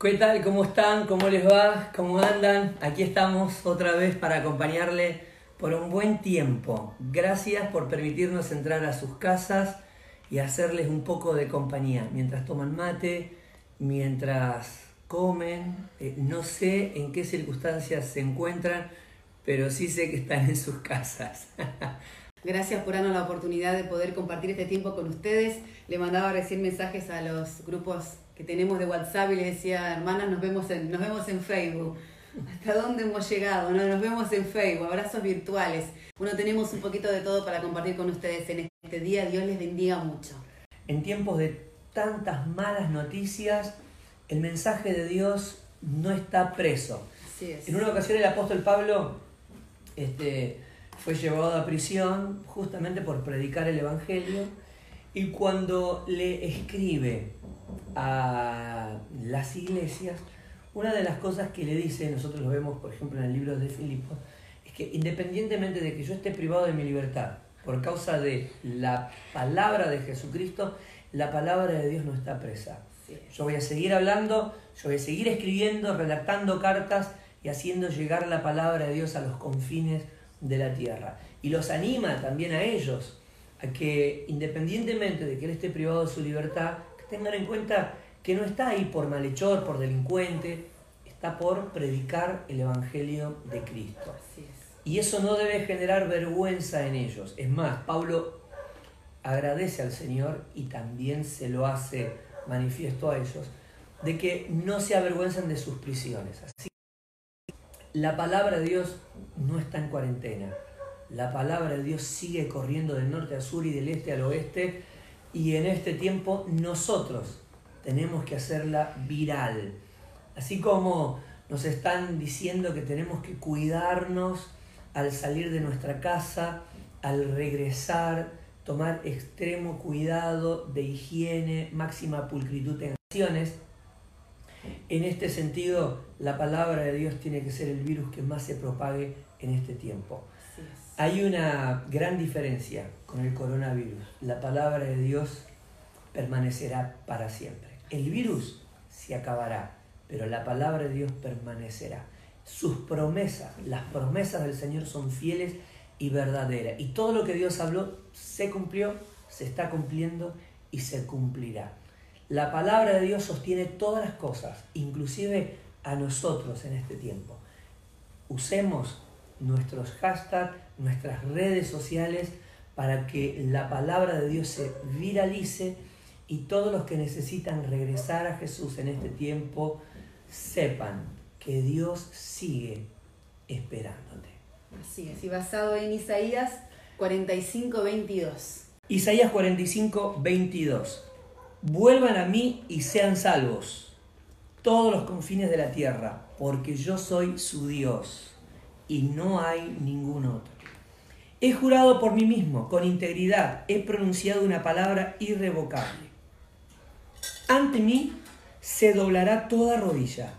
¿Qué tal? ¿Cómo están? ¿Cómo les va? ¿Cómo andan? Aquí estamos otra vez para acompañarle por un buen tiempo. Gracias por permitirnos entrar a sus casas y hacerles un poco de compañía mientras toman mate, mientras comen. Eh, no sé en qué circunstancias se encuentran, pero sí sé que están en sus casas. Gracias por darnos la oportunidad de poder compartir este tiempo con ustedes. Le mandaba recién mensajes a los grupos que tenemos de WhatsApp y les decía, hermanas, nos vemos en, nos vemos en Facebook. ¿Hasta dónde hemos llegado? ¿no? Nos vemos en Facebook, abrazos virtuales. Bueno, tenemos un poquito de todo para compartir con ustedes en este día. Dios les bendiga mucho. En tiempos de tantas malas noticias, el mensaje de Dios no está preso. Así es. En una ocasión el apóstol Pablo este, fue llevado a prisión justamente por predicar el Evangelio y cuando le escribe a las iglesias, una de las cosas que le dice, nosotros lo vemos por ejemplo en el libro de Filipos, es que independientemente de que yo esté privado de mi libertad por causa de la palabra de Jesucristo, la palabra de Dios no está presa. Yo voy a seguir hablando, yo voy a seguir escribiendo, redactando cartas y haciendo llegar la palabra de Dios a los confines de la tierra. Y los anima también a ellos a que independientemente de que él esté privado de su libertad, tengan en cuenta que no está ahí por malhechor, por delincuente, está por predicar el Evangelio de Cristo. Así es. Y eso no debe generar vergüenza en ellos. Es más, Pablo agradece al Señor y también se lo hace manifiesto a ellos, de que no se avergüenzan de sus prisiones. Así, la palabra de Dios no está en cuarentena. La palabra de Dios sigue corriendo del norte a sur y del este al oeste. Y en este tiempo nosotros tenemos que hacerla viral. Así como nos están diciendo que tenemos que cuidarnos al salir de nuestra casa, al regresar, tomar extremo cuidado de higiene, máxima pulcritud en acciones. En este sentido, la palabra de Dios tiene que ser el virus que más se propague en este tiempo. Hay una gran diferencia con el coronavirus. La palabra de Dios permanecerá para siempre. El virus se acabará, pero la palabra de Dios permanecerá. Sus promesas, las promesas del Señor son fieles y verdaderas. Y todo lo que Dios habló se cumplió, se está cumpliendo y se cumplirá. La palabra de Dios sostiene todas las cosas, inclusive a nosotros en este tiempo. Usemos nuestros hashtags, nuestras redes sociales para que la palabra de Dios se viralice y todos los que necesitan regresar a Jesús en este tiempo sepan que Dios sigue esperándote. Así es. Y basado en Isaías 45, 22. Isaías 45, 22. Vuelvan a mí y sean salvos todos los confines de la tierra, porque yo soy su Dios y no hay ningún otro. He jurado por mí mismo, con integridad, he pronunciado una palabra irrevocable. Ante mí se doblará toda rodilla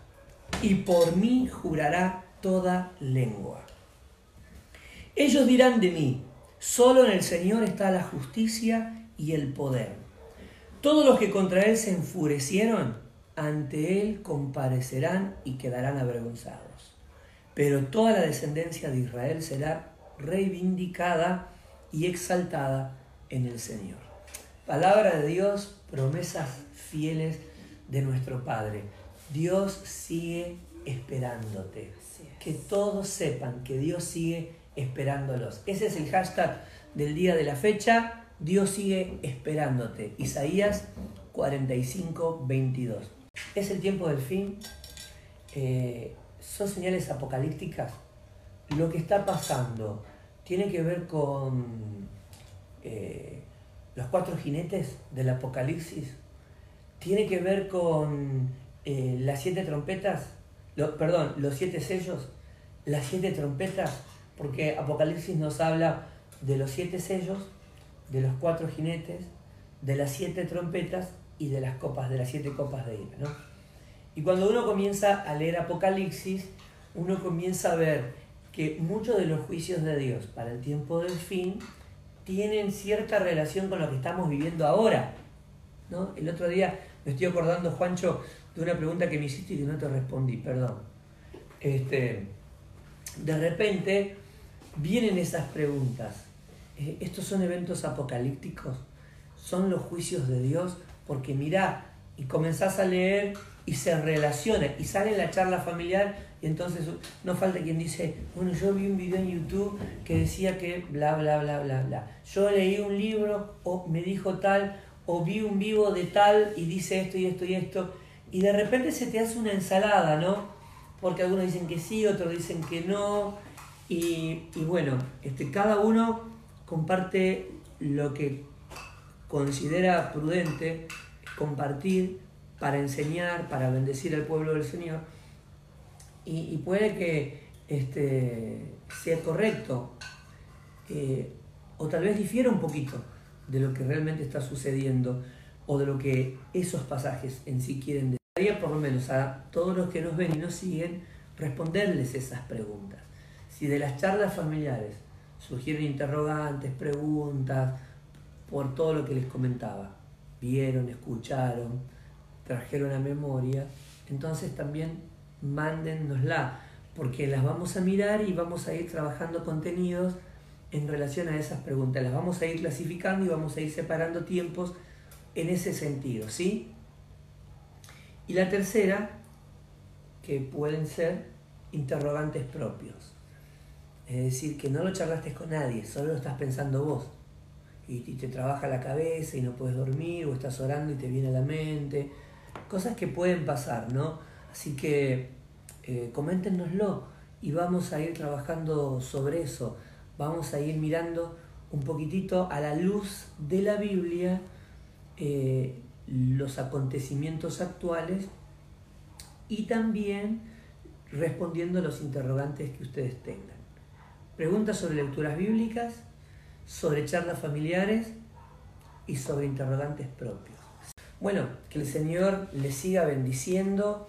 y por mí jurará toda lengua. Ellos dirán de mí, solo en el Señor está la justicia y el poder. Todos los que contra Él se enfurecieron, ante Él comparecerán y quedarán avergonzados. Pero toda la descendencia de Israel será reivindicada y exaltada en el Señor. Palabra de Dios, promesas fieles de nuestro Padre. Dios sigue esperándote. Es. Que todos sepan que Dios sigue esperándolos. Ese es el hashtag del día de la fecha. Dios sigue esperándote. Isaías 45, 22. Es el tiempo del fin. Eh, son señales apocalípticas. Lo que está pasando tiene que ver con eh, los cuatro jinetes del Apocalipsis. Tiene que ver con eh, las siete trompetas. lo- perdón, los siete sellos. Las siete trompetas. Porque Apocalipsis nos habla de los siete sellos, de los cuatro jinetes, de las siete trompetas y de las copas, de las siete copas de ira, ¿no? Y cuando uno comienza a leer Apocalipsis, uno comienza a ver que muchos de los juicios de Dios para el tiempo del fin tienen cierta relación con lo que estamos viviendo ahora. ¿no? El otro día me estoy acordando, Juancho, de una pregunta que me hiciste y que no te respondí, perdón. Este, de repente vienen esas preguntas. Eh, ¿Estos son eventos apocalípticos? ¿Son los juicios de Dios? Porque mirá, y comenzás a leer y se relaciona y sale la charla familiar y entonces no falta quien dice, bueno, yo vi un video en YouTube que decía que bla, bla, bla, bla, bla. Yo leí un libro o me dijo tal o vi un vivo de tal y dice esto y esto y esto. Y de repente se te hace una ensalada, ¿no? Porque algunos dicen que sí, otros dicen que no. Y, y bueno, este, cada uno comparte lo que considera prudente compartir para enseñar, para bendecir al pueblo del Señor. Y, puede que este, sea correcto, eh, o tal vez difiera un poquito de lo que realmente está sucediendo, o de lo que esos pasajes en sí quieren decir. por lo menos a todos los que nos ven y nos siguen, responderles esas preguntas. Si de las charlas familiares surgieron interrogantes, preguntas, por todo lo que les comentaba, vieron, escucharon, trajeron a memoria, entonces también mándennosla, porque las vamos a mirar y vamos a ir trabajando contenidos en relación a esas preguntas. Las vamos a ir clasificando y vamos a ir separando tiempos en ese sentido, ¿sí? Y la tercera, que pueden ser interrogantes propios. Es decir, que no lo charlaste con nadie, solo lo estás pensando vos. Y te trabaja la cabeza y no puedes dormir, o estás orando y te viene a la mente. Cosas que pueden pasar, ¿no? Así que eh, coméntenoslo y vamos a ir trabajando sobre eso. Vamos a ir mirando un poquitito a la luz de la Biblia eh, los acontecimientos actuales y también respondiendo a los interrogantes que ustedes tengan. Preguntas sobre lecturas bíblicas, sobre charlas familiares y sobre interrogantes propios. Bueno, que el Señor les siga bendiciendo,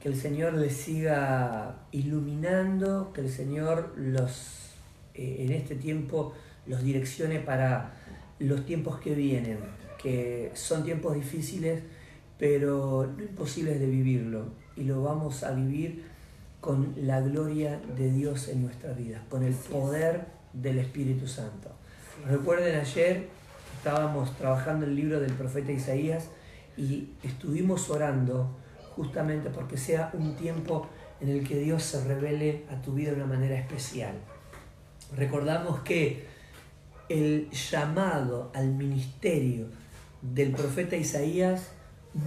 que el Señor les siga iluminando, que el Señor los eh, en este tiempo los direccione para los tiempos que vienen, que son tiempos difíciles, pero no imposibles de vivirlo, y lo vamos a vivir con la gloria de Dios en nuestra vida, con el poder del Espíritu Santo. Recuerden ayer estábamos trabajando el libro del profeta Isaías y estuvimos orando justamente porque sea un tiempo en el que Dios se revele a tu vida de una manera especial. Recordamos que el llamado al ministerio del profeta Isaías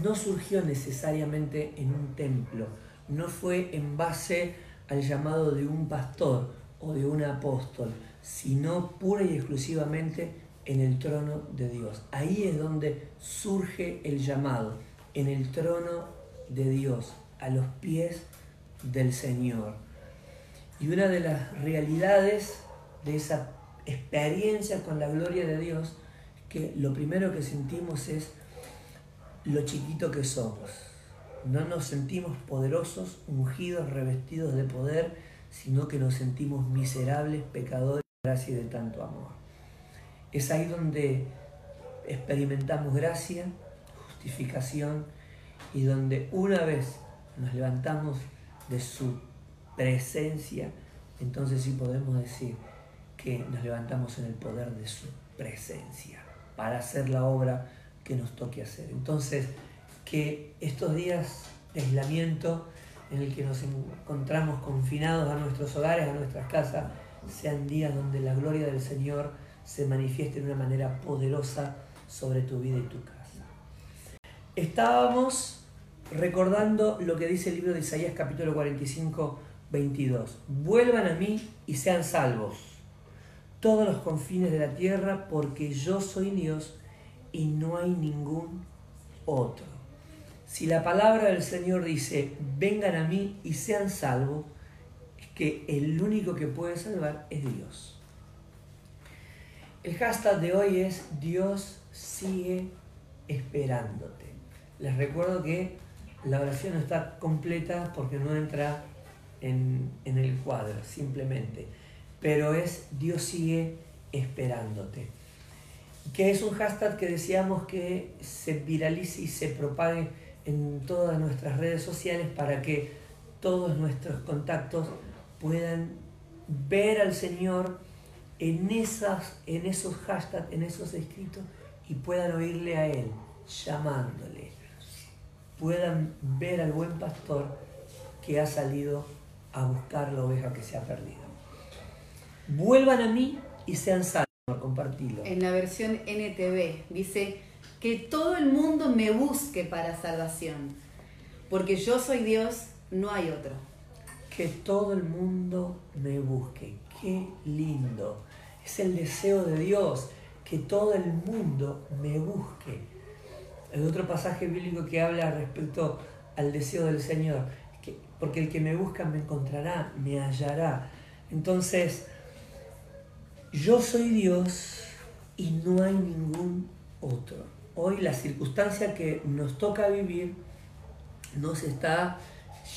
no surgió necesariamente en un templo, no fue en base al llamado de un pastor o de un apóstol, sino pura y exclusivamente en el trono de Dios. Ahí es donde surge el llamado, en el trono de Dios, a los pies del Señor. Y una de las realidades de esa experiencia con la gloria de Dios que lo primero que sentimos es lo chiquito que somos. No nos sentimos poderosos, ungidos, revestidos de poder, sino que nos sentimos miserables, pecadores, gracias de tanto amor. Es ahí donde experimentamos gracia, justificación y donde una vez nos levantamos de su presencia, entonces sí podemos decir que nos levantamos en el poder de su presencia para hacer la obra que nos toque hacer. Entonces, que estos días de aislamiento en el que nos encontramos confinados a nuestros hogares, a nuestras casas, sean días donde la gloria del Señor se manifieste de una manera poderosa sobre tu vida y tu casa. Estábamos recordando lo que dice el libro de Isaías capítulo 45, 22. Vuelvan a mí y sean salvos todos los confines de la tierra, porque yo soy Dios y no hay ningún otro. Si la palabra del Señor dice, vengan a mí y sean salvos, es que el único que puede salvar es Dios. El hashtag de hoy es Dios sigue esperándote. Les recuerdo que la oración no está completa porque no entra en, el cuadro, simplemente. Pero es Dios sigue esperándote. Que es un hashtag que deseamos que se viralice y se propague en todas nuestras redes sociales para que todos nuestros contactos puedan ver al Señor en, esas, en esos hashtags, en esos escritos y puedan oírle a Él llamándole. Puedan ver al buen pastor que ha salido a buscar la oveja que se ha perdido. Vuelvan a mí y sean salvos. Compartirlo. En la versión NTV dice que todo el mundo me busque para salvación, porque yo soy Dios, no hay otro. Que todo el mundo me busque, qué lindo. Es el deseo de Dios, que todo el mundo me busque. Hay otro pasaje bíblico que habla respecto al deseo del Señor, porque el que me busca me encontrará, me hallará. Entonces, yo soy Dios y no hay ningún otro. Hoy la circunstancia que nos toca vivir nos está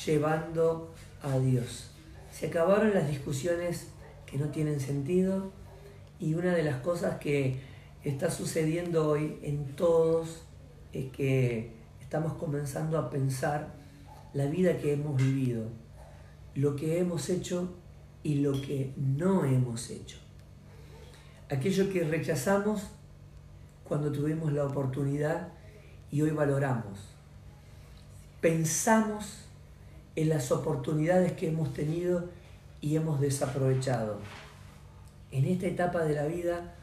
llevando a Dios. Se acabaron las discusiones que no tienen sentido y una de las cosas que está sucediendo hoy en todos es que estamos comenzando a pensar la vida que hemos vivido, lo que hemos hecho y lo que no hemos hecho. Aquello que rechazamos cuando tuvimos la oportunidad y hoy valoramos. Pensamos en las oportunidades que hemos tenido y hemos desaprovechado. En esta etapa de la vida,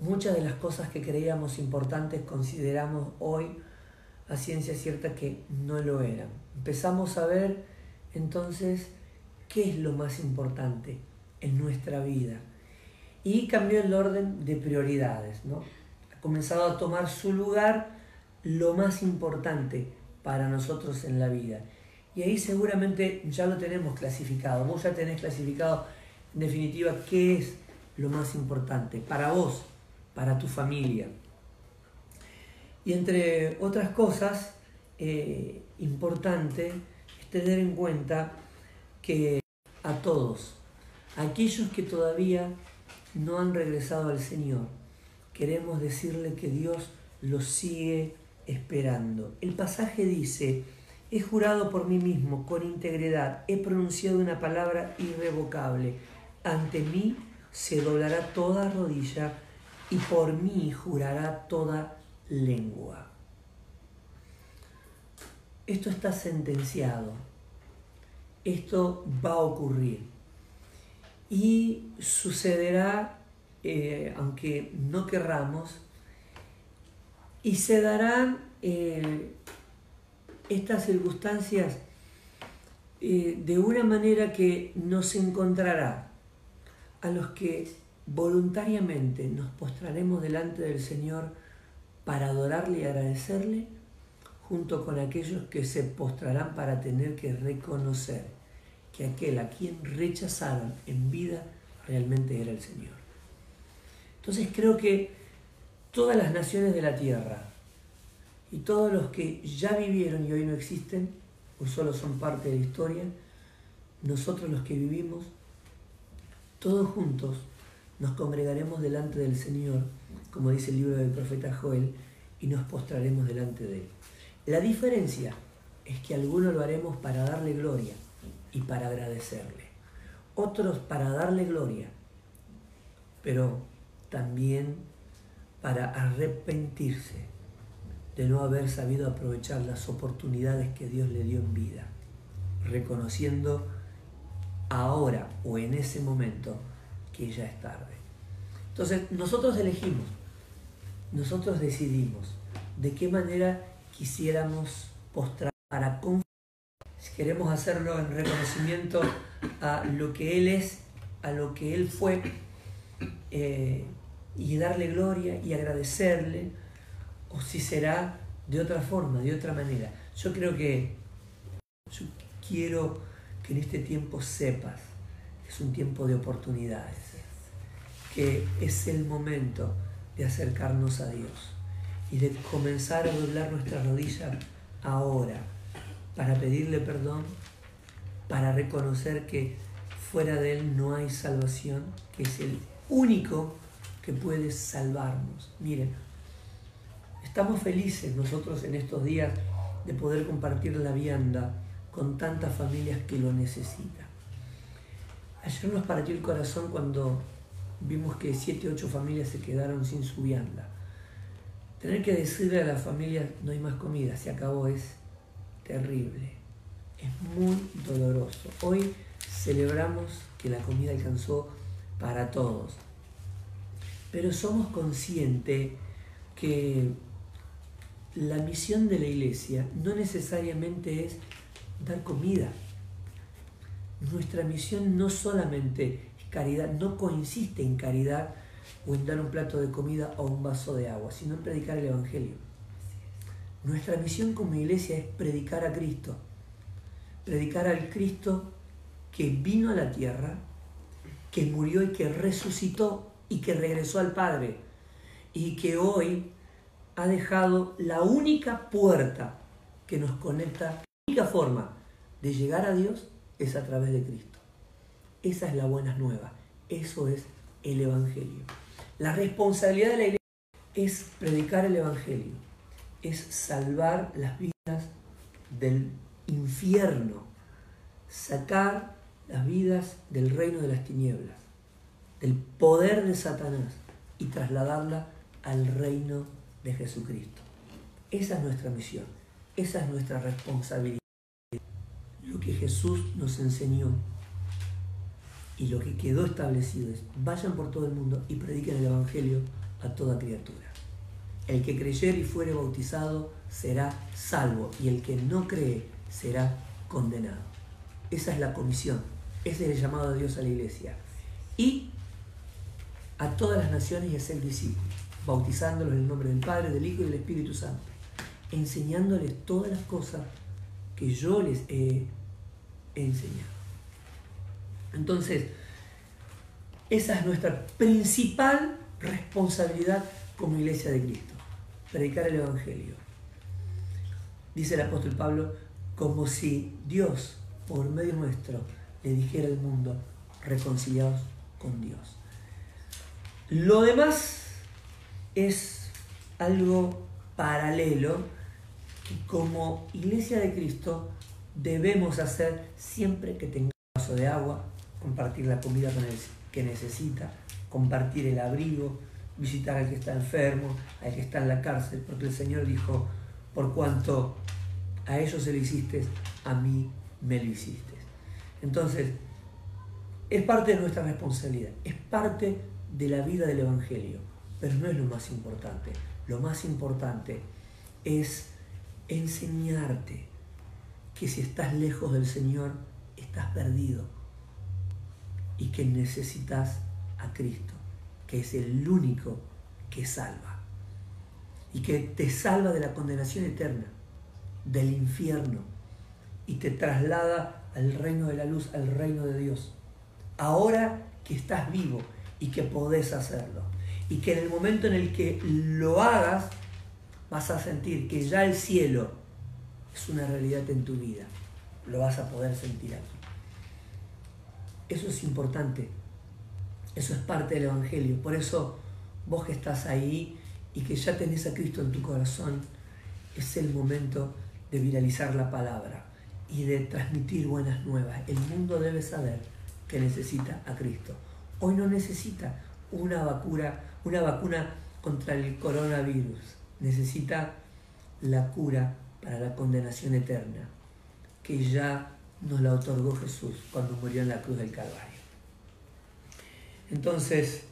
muchas de las cosas que creíamos importantes consideramos hoy a ciencia cierta que no lo eran. Empezamos a ver entonces qué es lo más importante en nuestra vida. Y cambió el orden de prioridades, ¿no? Ha comenzado a tomar su lugar lo más importante para nosotros en la vida. Y ahí seguramente ya lo tenemos clasificado. Vos ya tenés clasificado en definitiva qué es lo más importante para vos, para tu familia. Y entre otras cosas, eh, importante es tener en cuenta que a todos, aquellos que todavía no han regresado al Señor, queremos decirle que Dios los sigue esperando. El pasaje dice, he jurado por mí mismo con integridad, he pronunciado una palabra irrevocable, ante mí se doblará toda rodilla y por mí jurará toda lengua. Esto está sentenciado, esto va a ocurrir. Y sucederá, eh, aunque no querramos, y se darán eh, estas circunstancias eh, de una manera que nos encontrará a los que voluntariamente nos postraremos delante del Señor para adorarle y agradecerle, junto con aquellos que se postrarán para tener que reconocer que aquel a quien rechazaron en vida realmente era el Señor. Entonces creo que todas las naciones de la tierra y todos los que ya vivieron y hoy no existen, o solo son parte de la historia, nosotros los que vivimos, todos juntos nos congregaremos delante del Señor, como dice el libro del profeta Joel, y nos postraremos delante de Él. La diferencia es que algunos lo haremos para darle gloria y para agradecerle, otros para darle gloria, pero también para arrepentirse de no haber sabido aprovechar las oportunidades que Dios le dio en vida, reconociendo ahora o en ese momento que ya es tarde. Entonces nosotros elegimos, nosotros decidimos de qué manera quisiéramos postrar para confiar. Si queremos hacerlo en reconocimiento a lo que Él es, a lo que Él fue, eh, y darle gloria y agradecerle, o si será de otra forma, de otra manera. Yo creo que yo quiero que en este tiempo sepas que es un tiempo de oportunidades, que es el momento de acercarnos a Dios y de comenzar a doblar nuestra rodilla ahora para pedirle perdón, para reconocer que fuera de Él no hay salvación, que es el único que puede salvarnos. Miren, estamos felices nosotros en estos días de poder compartir la vianda con tantas familias que lo necesitan. Ayer nos partió el corazón cuando vimos que siete, ocho familias se quedaron sin su vianda. Tener que decirle a las familias no hay más comida, se acabó, es terrible, es muy doloroso. Hoy celebramos que la comida alcanzó para todos, pero somos conscientes que la misión de la iglesia no necesariamente es dar comida. Nuestra misión no solamente es caridad, no consiste en caridad o en dar un plato de comida o un vaso de agua, sino en predicar el Evangelio. Nuestra misión como iglesia es predicar a Cristo, predicar al Cristo que vino a la tierra, que murió y que resucitó y que regresó al Padre y que hoy ha dejado la única puerta que nos conecta, única forma de llegar a Dios es a través de Cristo. Esa es la buena nueva, eso es el Evangelio. La responsabilidad de la iglesia es predicar el Evangelio, es salvar las vidas del infierno, sacar las vidas del reino de las tinieblas, del poder de Satanás y trasladarla al reino de Jesucristo. Esa es nuestra misión, esa es nuestra responsabilidad. Lo que Jesús nos enseñó y lo que quedó establecido es, vayan por todo el mundo y prediquen el Evangelio a toda criatura. El que creyere y fuere bautizado será salvo y el que no cree será condenado. Esa es la comisión, ese es el llamado de Dios a la iglesia. Y a todas las naciones y a ser discípulos bautizándolos en el nombre del Padre, del Hijo y del Espíritu Santo, enseñándoles todas las cosas que yo les he enseñado. Entonces, esa es nuestra principal responsabilidad como iglesia de Cristo, predicar el Evangelio. Dice el apóstol Pablo, como si Dios, por medio nuestro, le dijera al mundo, reconciliados con Dios. Lo demás es algo paralelo como iglesia de Cristo debemos hacer siempre que tengamos un vaso de agua, compartir la comida con el que necesita, compartir el abrigo, visitar al que está enfermo, al que está en la cárcel, porque el Señor dijo, por cuanto a ellos se lo hiciste, a mí me lo hiciste. Entonces, es parte de nuestra responsabilidad, es parte de la vida del Evangelio pero no es lo más importante. Lo más importante es enseñarte que si estás lejos del Señor, estás perdido y que necesitas a Cristo, que es el único que salva y que te salva de la condenación eterna, del infierno y te traslada al reino de la luz, al reino de Dios. Ahora que estás vivo y que podés hacerlo y que en el momento en el que lo hagas vas a sentir que ya el cielo es una realidad en tu vida. Lo vas a poder sentir aquí. Eso es importante. Eso es parte del Evangelio. Por eso vos que estás ahí y que ya tenés a Cristo en tu corazón, es el momento de viralizar la palabra y de transmitir buenas nuevas. El mundo debe saber que necesita a Cristo. Hoy no necesita una vacuna una vacuna contra el coronavirus, necesita la cura para la condenación eterna, que ya nos la otorgó Jesús cuando murió en la cruz del Calvario. Entonces,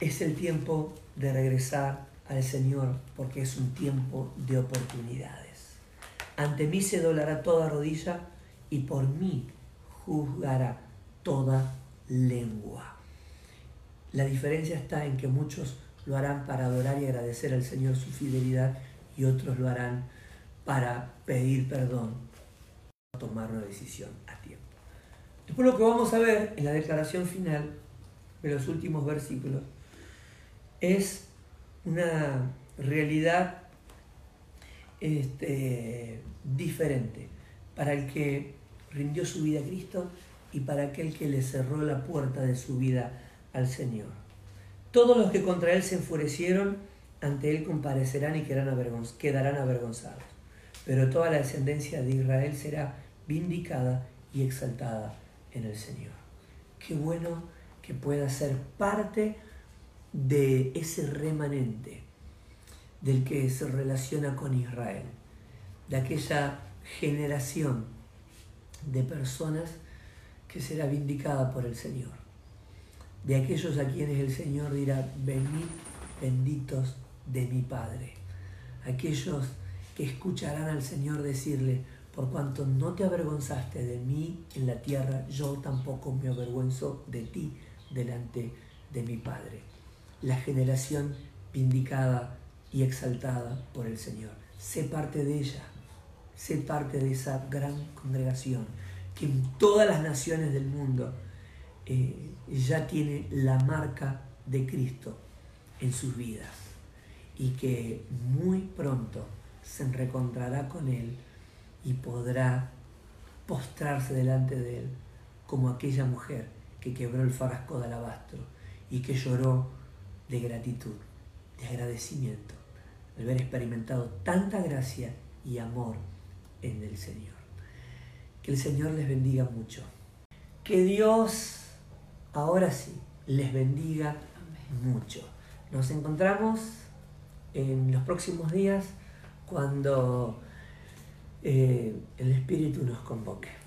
es el tiempo de regresar al Señor porque es un tiempo de oportunidades. Ante mí se doblará toda rodilla y por mí juzgará toda lengua. La diferencia está en que muchos lo harán para adorar y agradecer al Señor su fidelidad y otros lo harán para pedir perdón, tomar una decisión a tiempo. Después lo que vamos a ver en la declaración final de los últimos versículos es una realidad este, diferente para el que rindió su vida a Cristo y para aquel que le cerró la puerta de su vida al Señor. Todos los que contra él se enfurecieron, ante él comparecerán y quedarán avergonzados. pero toda la descendencia de Israel será vindicada y exaltada en el Señor. Qué bueno que pueda ser parte de ese remanente del que se relaciona con Israel, de aquella generación de personas que será vindicada por el Señor, de aquellos a quienes el Señor dirá, venid benditos de mi Padre, aquellos que escucharán al Señor decirle, por cuanto no te avergonzaste de mí en la tierra, yo tampoco me avergüenzo de ti delante de mi Padre. La generación vindicada y exaltada por el Señor. Sé parte de ella, sé parte de esa gran congregación que en todas las naciones del mundo eh, ya tiene la marca de Cristo en sus vidas y que muy pronto se reencontrará con Él y podrá postrarse delante de Él como aquella mujer que quebró el frasco de alabastro y que lloró de gratitud, de agradecimiento, al haber experimentado tanta gracia y amor en el Señor. Que el Señor les bendiga mucho. Que Dios ahora sí les bendiga mucho. Nos encontramos en los próximos días cuando eh, el Espíritu nos convoque.